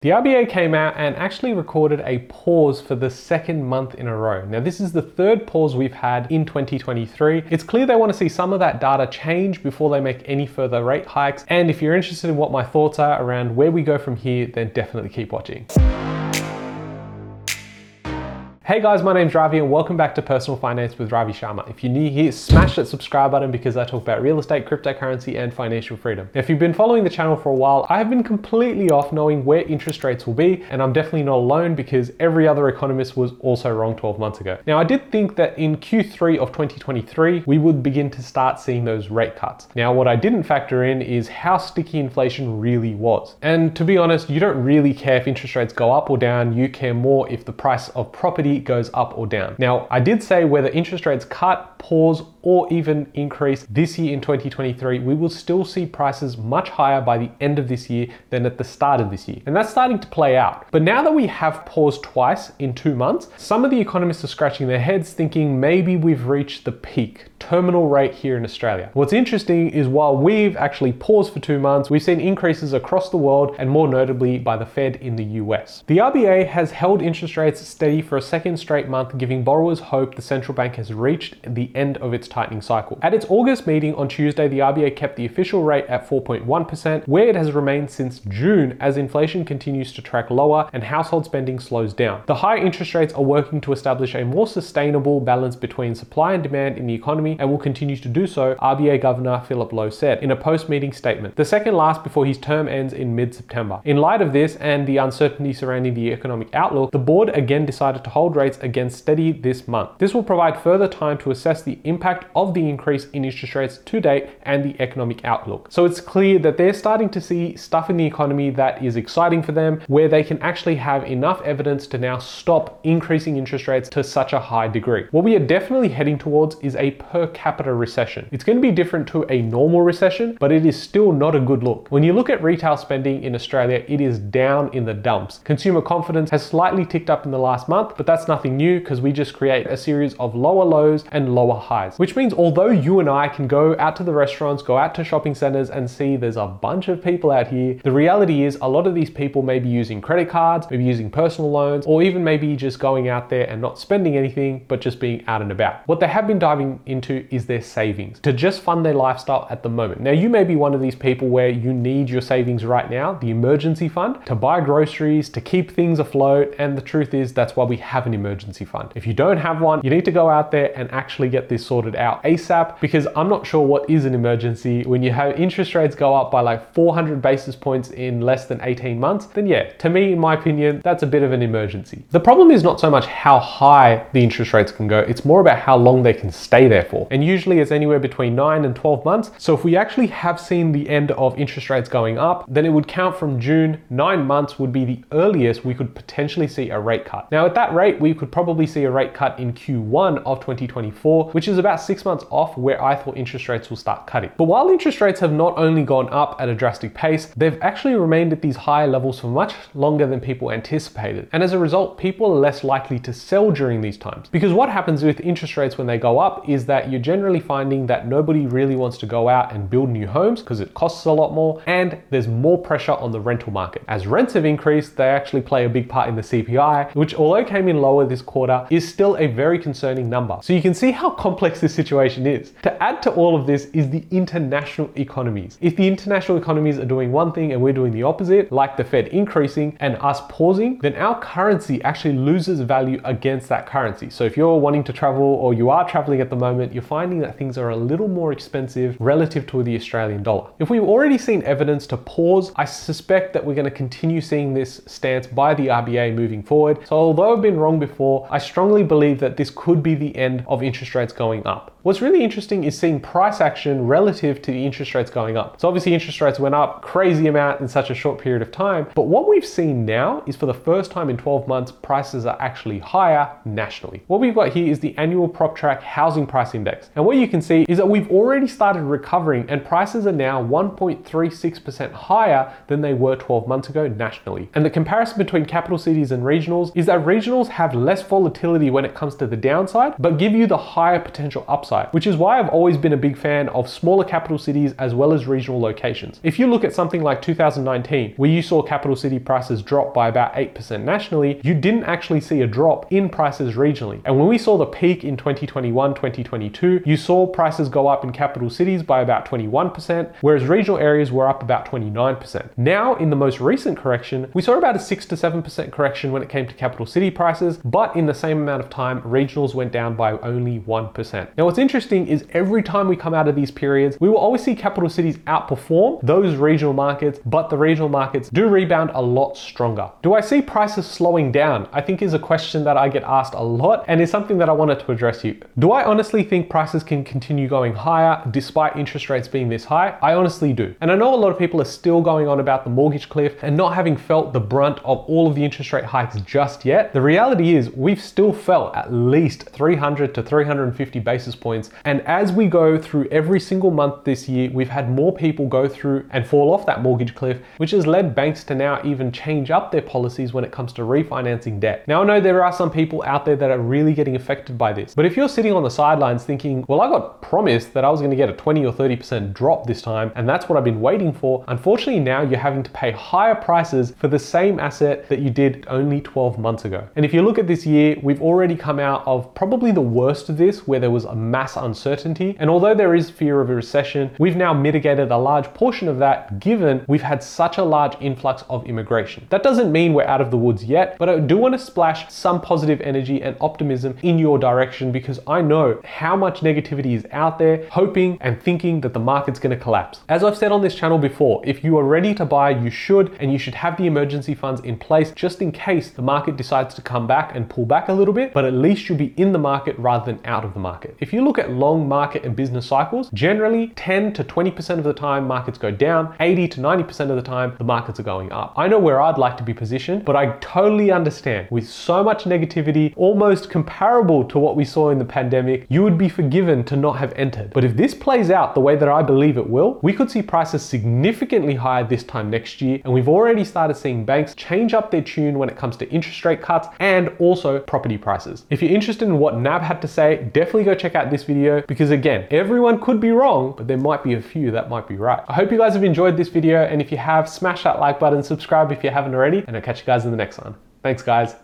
The RBA came out and actually recorded a pause for the second month in a row. Now, this is the third pause we've had in 2023. It's clear they want to see some of that data change before they make any further rate hikes. And if you're interested in what my thoughts are around where we go from here, then definitely keep watching. Hey guys, my name's Ravi and welcome back to Personal Finance with Ravi Sharma. If you're new here, smash that subscribe button because I talk about real estate, cryptocurrency, and financial freedom. If you've been following the channel for a while, I have been completely off knowing where interest rates will be, and I'm definitely not alone because every other economist was also wrong 12 months ago. Now, I did think that in Q3 of 2023, we would begin to start seeing those rate cuts. Now, what I didn't factor in is how sticky inflation really was. And to be honest, you don't really care if interest rates go up or down, you care more if the price of property goes up or down. Now, I did say whether interest rates cut, pause, or even increase this year in 2023, we will still see prices much higher by the end of this year than at the start of this year. And that's starting to play out. But now that we have paused twice in two months, some of the economists are scratching their heads thinking maybe we've reached the peak terminal rate here in Australia. What's interesting is while we've actually paused for two months, we've seen increases across the world and more notably by the Fed in the US. The RBA has held interest rates steady for a second straight month, giving borrowers hope the central bank has reached the end of its tightening cycle. At its August meeting on Tuesday, the RBA kept the official rate at 4.1%, where it has remained since June as inflation continues to track lower and household spending slows down. The high interest rates are working to establish a more sustainable balance between supply and demand in the economy and will continue to do so, RBA Governor Philip Lowe said in a post meeting statement, the second last before his term ends in mid September. In light of this and the uncertainty surrounding the economic outlook, the board again decided to hold rates again steady this month. This will provide further time to assess the impact of the increase in interest rates to date and the economic outlook. So it's clear that they're starting to see stuff in the economy that is exciting for them, where they can actually have enough evidence to now stop increasing interest rates to such a high degree. What we are definitely heading towards is a per capita recession. It's going to be different to a normal recession, but it is still not a good look. When you look at retail spending in Australia, it is down in the dumps. Consumer confidence has slightly ticked up in the last month, but that's nothing new because we just create a series of lower lows and lower highs, which means although you and I can go out to the restaurants, go out to shopping centers and see there's a bunch of people out here, the reality is a lot of these people may be using credit cards, maybe using personal loans, or even maybe just going out there and not spending anything, but just being out and about. What they have been diving into is their savings to just fund their lifestyle at the moment. Now, you may be one of these people where you need your savings right now, the emergency fund, to buy groceries, to keep things afloat. And the truth is, that's why we have an emergency fund. If you don't have one, you need to go out there and actually get this sorted out ASAP because I'm not sure what is an emergency. When you have interest rates go up by like 400 basis points in less than 18 months, then yeah, to me, in my opinion, that's a bit of an emergency. The problem is not so much how high the interest rates can go, it's more about how long they can stay there for. And usually it's anywhere between 9 and 12 months. So if we actually have seen the end of interest rates going up, then it would count from June. 9 months would be the earliest we could potentially see a rate cut. Now at that rate, we could probably see a rate cut in Q1 of 2024, which is about 6 months off where I thought interest rates will start cutting. But while interest rates have not only gone up at a drastic pace, they've actually remained at these higher levels for much longer than people anticipated. And as a result, people are less likely to sell during these times. Because what happens with interest rates when they go up is that you're generally finding that nobody really wants to go out and build new homes because it costs a lot more and there's more pressure on the rental market. As rents have increased, they actually play a big part in the CPI, which although came in lower this quarter, is still a very concerning number. So you can see how complex this situation is. To add to all of this is the international economies. If the international economies are doing one thing and we're doing the opposite, like the Fed increasing and us pausing, then our currency actually loses value against that currency. So if you're wanting to travel or you are traveling at the moment, you're finding that things are a little more expensive relative to the Australian dollar. If we've already seen evidence to pause, I suspect that we're going to continue seeing this stance by the RBA moving forward. So although I've been wrong before, I strongly believe that this could be the end of interest rates going up up What's really interesting is seeing price action relative to the interest rates going up. So obviously interest rates went up crazy amount in such a short period of time, but what we've seen now is for the first time in 12 months, prices are actually higher nationally. What we've got here is the annual PropTrack housing price index. And what you can see is that we've already started recovering and prices are now 1.36% higher than they were 12 months ago nationally. And the comparison between capital cities and regionals is that regionals have less volatility when it comes to the downside, but give you the higher potential upside side, which is why I've always been a big fan of smaller capital cities as well as regional locations. If you look at something like 2019, where you saw capital city prices drop by about 8% nationally, you didn't actually see a drop in prices regionally. And when we saw the peak in 2021, 2022, you saw prices go up in capital cities by about 21%, whereas regional areas were up about 29%. Now, in the most recent correction, we saw about a 6 to 7% correction when it came to capital city prices, but in the same amount of time, regionals went down by only 1%. Now, what's interesting is every time we come out of these periods, we will always see capital cities outperform those regional markets, but the regional markets do rebound a lot stronger. Do I see prices slowing down? I think is a question that I get asked a lot and is something that I wanted to address you. Do I honestly think prices can continue going higher despite interest rates being this high? I honestly do. And I know a lot of people are still going on about the mortgage cliff and not having felt the brunt of all of the interest rate hikes just yet. The reality is we've still felt at least 300 to 350 basis points. And as we go through every single month this year, we've had more people go through and fall off that mortgage cliff, which has led banks to now even change up their policies when it comes to refinancing debt. Now, I know there are some people out there that are really getting affected by this, but if you're sitting on the sidelines thinking, well, I got promised that I was going to get a 20 or 30% drop this time, and that's what I've been waiting for, unfortunately, now you're having to pay higher prices for the same asset that you did only 12 months ago. And if you look at this year, we've already come out of probably the worst of this, where there was a mass uncertainty. And although there is fear of a recession, we've now mitigated a large portion of that given we've had such a large influx of immigration. That doesn't mean we're out of the woods yet, but I do want to splash some positive energy and optimism in your direction because I know how much negativity is out there, hoping and thinking that the market's going to collapse. As I've said on this channel before, if you are ready to buy, you should, and you should have the emergency funds in place just in case the market decides to come back and pull back a little bit, but at least you'll be in the market rather than out of the market. If you look at long market and business cycles, generally 10 to 20% of the time markets go down, 80 to 90% of the time the markets are going up. I know where I'd like to be positioned, but I totally understand with so much negativity, almost comparable to what we saw in the pandemic, you would be forgiven to not have entered. But if this plays out the way that I believe it will, we could see prices significantly higher this time next year. And we've already started seeing banks change up their tune when it comes to interest rate cuts and also property prices. If you're interested in what NAB had to say, definitely go check out this video because again, everyone could be wrong, but there might be a few that might be right. I hope you guys have enjoyed this video. And if you have, smash that like button, subscribe if you haven't already, and I'll catch you guys in the next one. Thanks guys.